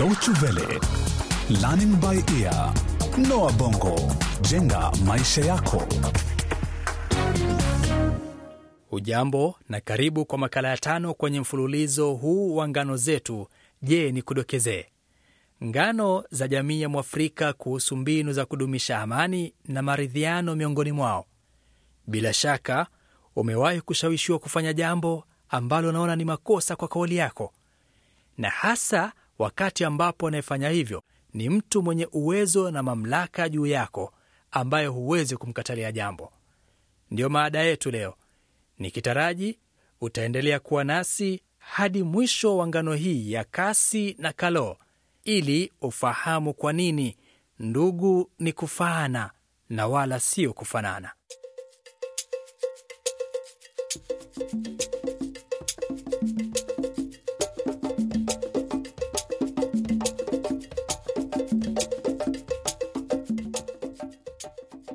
Welle, Learning by Ear, Noah Bongo, jenga maisha yako. Hujambo na karibu kwa makala ya tano kwenye mfululizo huu wa ngano zetu. Je, ni kudokezee ngano za jamii ya Mwafrika kuhusu mbinu za kudumisha amani na maridhiano miongoni mwao. Bila shaka umewahi kushawishiwa kufanya jambo ambalo unaona ni makosa kwa kauli yako, na hasa wakati ambapo anayefanya hivyo ni mtu mwenye uwezo na mamlaka juu yako, ambaye huwezi kumkatalia jambo. Ndiyo maada yetu leo, nikitaraji utaendelea kuwa nasi hadi mwisho wa ngano hii ya kasi na kalo, ili ufahamu kwa nini ndugu ni kufaana na wala sio kufanana.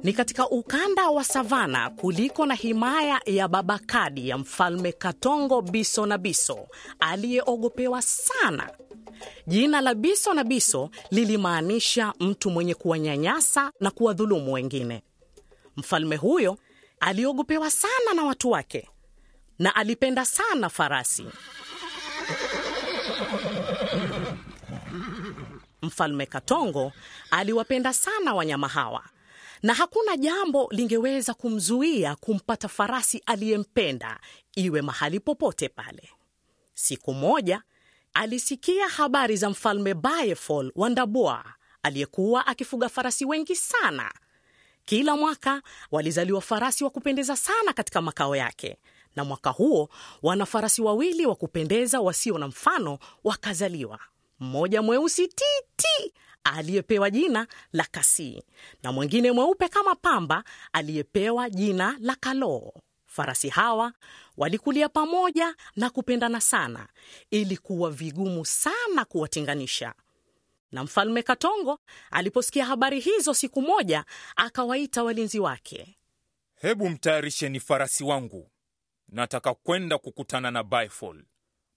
Ni katika ukanda wa savana kuliko na himaya ya Babakadi ya mfalme Katongo Biso na Biso aliyeogopewa sana. Jina la Biso na Biso lilimaanisha mtu mwenye kuwanyanyasa na kuwadhulumu wengine. Mfalme huyo aliogopewa sana na watu wake na alipenda sana farasi. Mfalme Katongo aliwapenda sana wanyama hawa na hakuna jambo lingeweza kumzuia kumpata farasi aliyempenda iwe mahali popote pale. Siku moja alisikia habari za mfalme Bayefol wa Ndabwa aliyekuwa akifuga farasi wengi sana. Kila mwaka walizaliwa farasi wa kupendeza sana katika makao yake, na mwaka huo wana farasi wawili wa kupendeza wasio na mfano wakazaliwa, mmoja mweusi titi aliyepewa jina la Kasii na mwingine mweupe kama pamba aliyepewa jina la Kaloo. Farasi hawa walikulia pamoja na kupendana sana, ilikuwa vigumu sana kuwatenganisha. Na mfalme Katongo aliposikia habari hizo, siku moja akawaita walinzi wake. Hebu mtayarisheni farasi wangu, nataka kwenda kukutana na Baifol,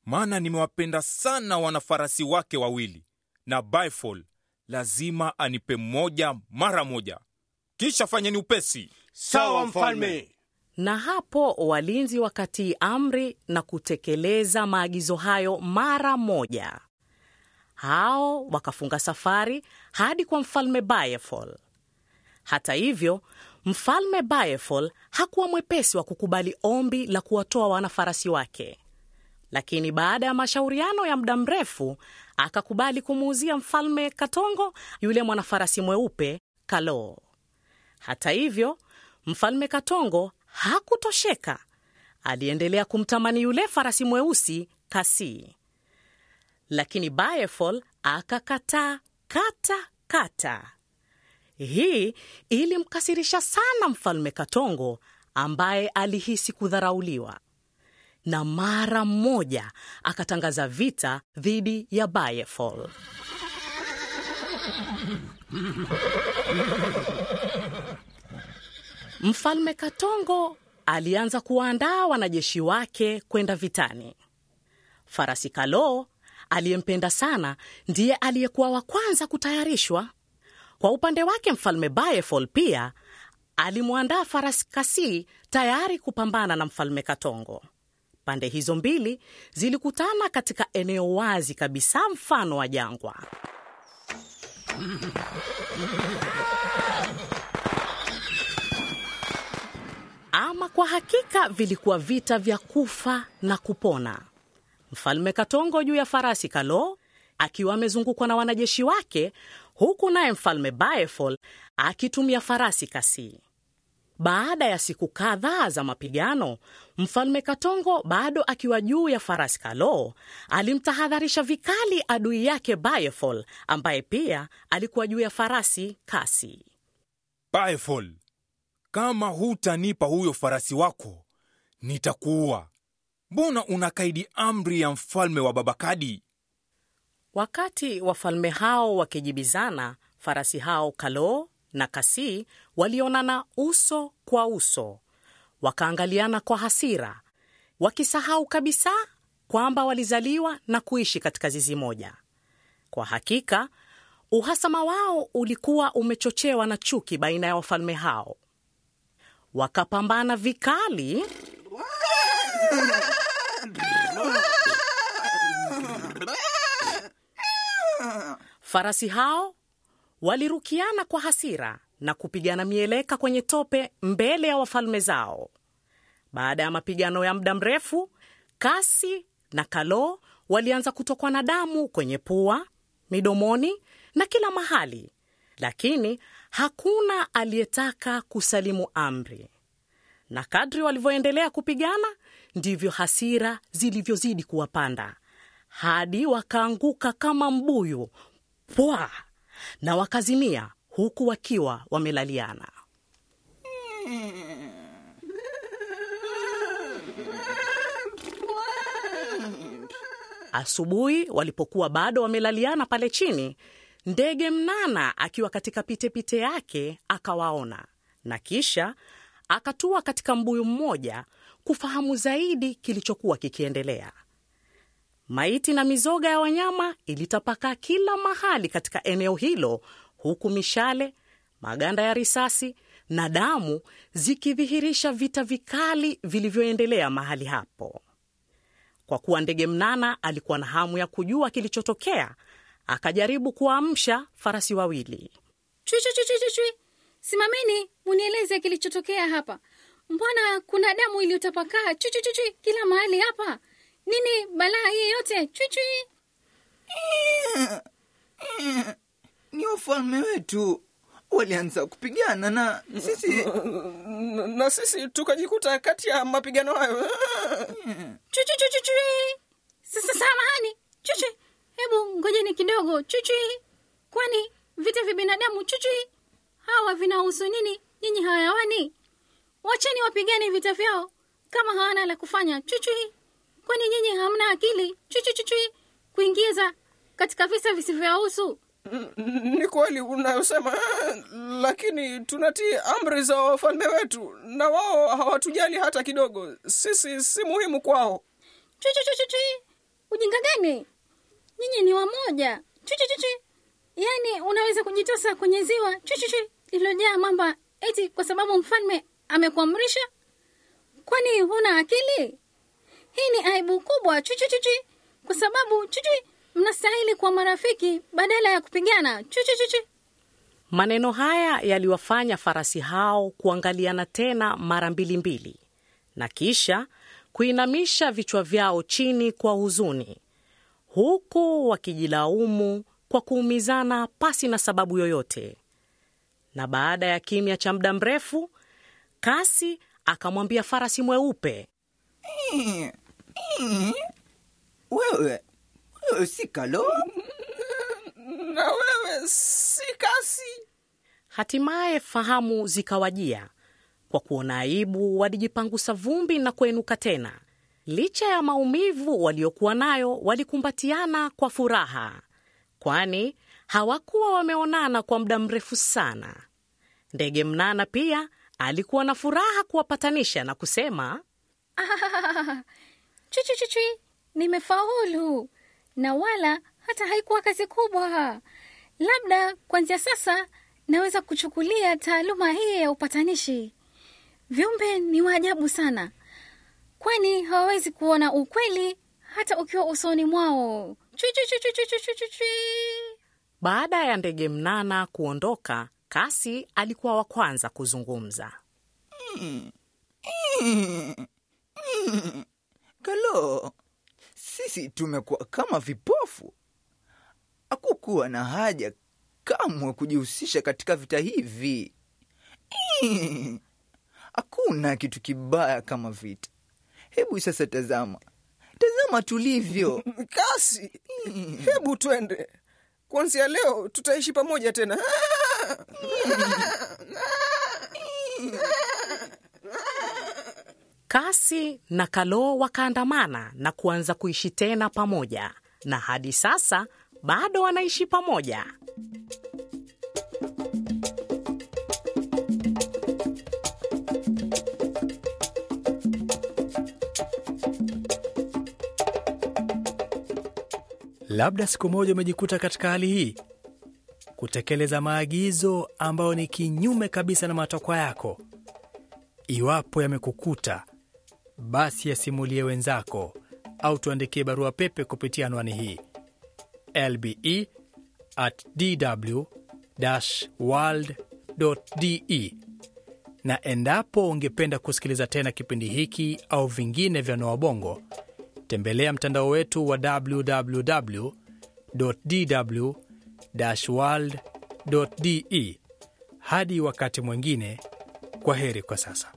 maana nimewapenda sana wanafarasi wake wawili, na Baifol lazima anipe mmoja mara moja. Kisha fanyeni upesi. Sawa mfalme. Na hapo walinzi wakatii amri na kutekeleza maagizo hayo mara moja. Hao wakafunga safari hadi kwa mfalme Bayefol. Hata hivyo, mfalme Bayefol hakuwa mwepesi wa kukubali ombi la kuwatoa wanafarasi wake, lakini baada ya mashauriano ya muda mrefu akakubali kumuuzia mfalme Katongo yule mwanafarasi mweupe Kaloo. Hata hivyo, mfalme Katongo hakutosheka. Aliendelea kumtamani yule farasi mweusi Kasii, lakini Bayefol akakataa kata kata. Hii ilimkasirisha sana mfalme Katongo ambaye alihisi kudharauliwa, na mara moja akatangaza vita dhidi ya Bayefol. Mfalme Katongo alianza kuwaandaa wanajeshi wake kwenda vitani. Farasi Kaloo aliyempenda sana ndiye aliyekuwa wa kwanza kutayarishwa. Kwa upande wake, mfalme Bayefol pia alimwandaa farasi Kasii tayari kupambana na mfalme Katongo. Pande hizo mbili zilikutana katika eneo wazi kabisa, mfano wa jangwa. Ama kwa hakika vilikuwa vita vya kufa na kupona. Mfalme Katongo juu ya farasi Kaloo akiwa amezungukwa na wanajeshi wake, huku naye mfalme Baefol akitumia farasi Kasii. Baada ya siku kadhaa za mapigano, mfalme Katongo bado akiwa juu ya farasi Kaloo alimtahadharisha vikali adui yake Bayefol ambaye pia alikuwa juu ya farasi Kasi. Baifol, kama hutanipa huyo farasi wako nitakuua. Mbona unakaidi amri ya mfalme wa Babakadi? Wakati wafalme hao wakijibizana, farasi hao Kaloo na Kasii walionana uso kwa uso, wakaangaliana kwa hasira, wakisahau kabisa kwamba walizaliwa na kuishi katika zizi moja. Kwa hakika uhasama wao ulikuwa umechochewa na chuki baina ya wafalme hao. Wakapambana vikali farasi hao walirukiana kwa hasira na kupigana mieleka kwenye tope mbele ya wafalme zao. Baada ya mapigano ya muda mrefu, Kasi na Kalo walianza kutokwa na damu kwenye pua, midomoni na kila mahali, lakini hakuna aliyetaka kusalimu amri. Na kadri walivyoendelea kupigana, ndivyo hasira zilivyozidi kuwapanda hadi wakaanguka kama mbuyu pwa, na wakazimia huku wakiwa wamelaliana. Asubuhi walipokuwa bado wamelaliana pale chini, ndege mnana akiwa katika pitepite yake akawaona, na kisha akatua katika mbuyu mmoja kufahamu zaidi kilichokuwa kikiendelea. Maiti na mizoga ya wanyama ilitapakaa kila mahali katika eneo hilo, huku mishale, maganda ya risasi na damu zikidhihirisha vita vikali vilivyoendelea mahali hapo. Kwa kuwa ndege mnana alikuwa na hamu ya kujua kilichotokea, akajaribu kuwaamsha farasi wawili. Chui, chui, chui, chui. Simameni munieleze kilichotokea hapa. Mbona kuna damu iliyotapakaa chui, chui, chui, kila mahali hapa? Nini balaa hii yote? Chui, chui. Ni wafalme wetu walianza kupigana na sisi na sisi tukajikuta kati ya mapigano hayo. Chui, chui, chui, chui, chui. Sasa samahani. Chui, chui. Hebu ngojeni kidogo. Chui, chui. Kwani vita vya binadamu chui, chui. Hawa vinahusu nini? Nyinyi hayawani. Wacheni wapigane vita vyao kama hawana la kufanya. Chui, chui. Kwani nyinyi hamna akili? Chui, chui, chui, chui. Kuingiza katika visa visivyohusu. Ni kweli unayosema, lakini tunatii amri za wafalme wetu na wao hawatujali hata kidogo. Sisi si muhimu kwao. Chui, chui, chui, chui, chui. Ujinga gani? Nyinyi ni wamoja. Chui, chui, chui, chui. Yaani unaweza kujitosa kwenye ziwa chui, chui, chui, lililojaa mamba eti kwa sababu mfalme amekuamrisha? Kwani huna akili? Hii ni aibu kubwa chui. Kwa sababu chui, mnastahili kuwa marafiki badala ya kupigana. Chui. Maneno haya yaliwafanya farasi hao kuangaliana tena mara mbili mbili, na kisha kuinamisha vichwa vyao chini kwa huzuni, huku wakijilaumu kwa kuumizana pasi na sababu yoyote. Na baada ya kimya cha muda mrefu, Kasi akamwambia farasi mweupe, wewe wewe si Kalo? Na wewe si Kasi? Hatimaye fahamu zikawajia. Kwa kuona aibu, walijipangusa vumbi na kuenuka tena. Licha ya maumivu waliokuwa nayo, walikumbatiana kwa furaha, kwani hawakuwa wameonana kwa muda mrefu sana. Ndege mnana pia alikuwa na furaha kuwapatanisha na kusema, Chui, chui, chui, chui. Nimefaulu na wala hata haikuwa kazi kubwa. Labda kuanzia sasa naweza kuchukulia taaluma hii ya upatanishi. Viumbe ni waajabu sana, kwani hawawezi kuona ukweli hata ukiwa usoni mwao. Chui, chui, chui, chui, chui, chui, chui. Baada ya ndege mnana kuondoka, Kasi alikuwa wa kwanza kuzungumza. Kalo, sisi tumekuwa kama vipofu. Hakukuwa na haja kamwe kujihusisha katika vita hivi. Hakuna kitu kibaya kama vita. Hebu sasa tazama, tazama tulivyo. Kasi, hebu twende. Kuanzia leo tutaishi pamoja tena. Kasi na Kalo wakaandamana na kuanza kuishi tena pamoja, na hadi sasa bado wanaishi pamoja. Labda siku moja umejikuta katika hali hii, kutekeleza maagizo ambayo ni kinyume kabisa na matakwa yako. Iwapo yamekukuta, basi yasimulie wenzako au tuandikie barua pepe kupitia anwani hii lbe at dw world de na endapo ungependa kusikiliza tena kipindi hiki au vingine vya Noa Bongo, tembelea mtandao wetu wa www dw world de. Hadi wakati mwingine, kwa heri kwa sasa.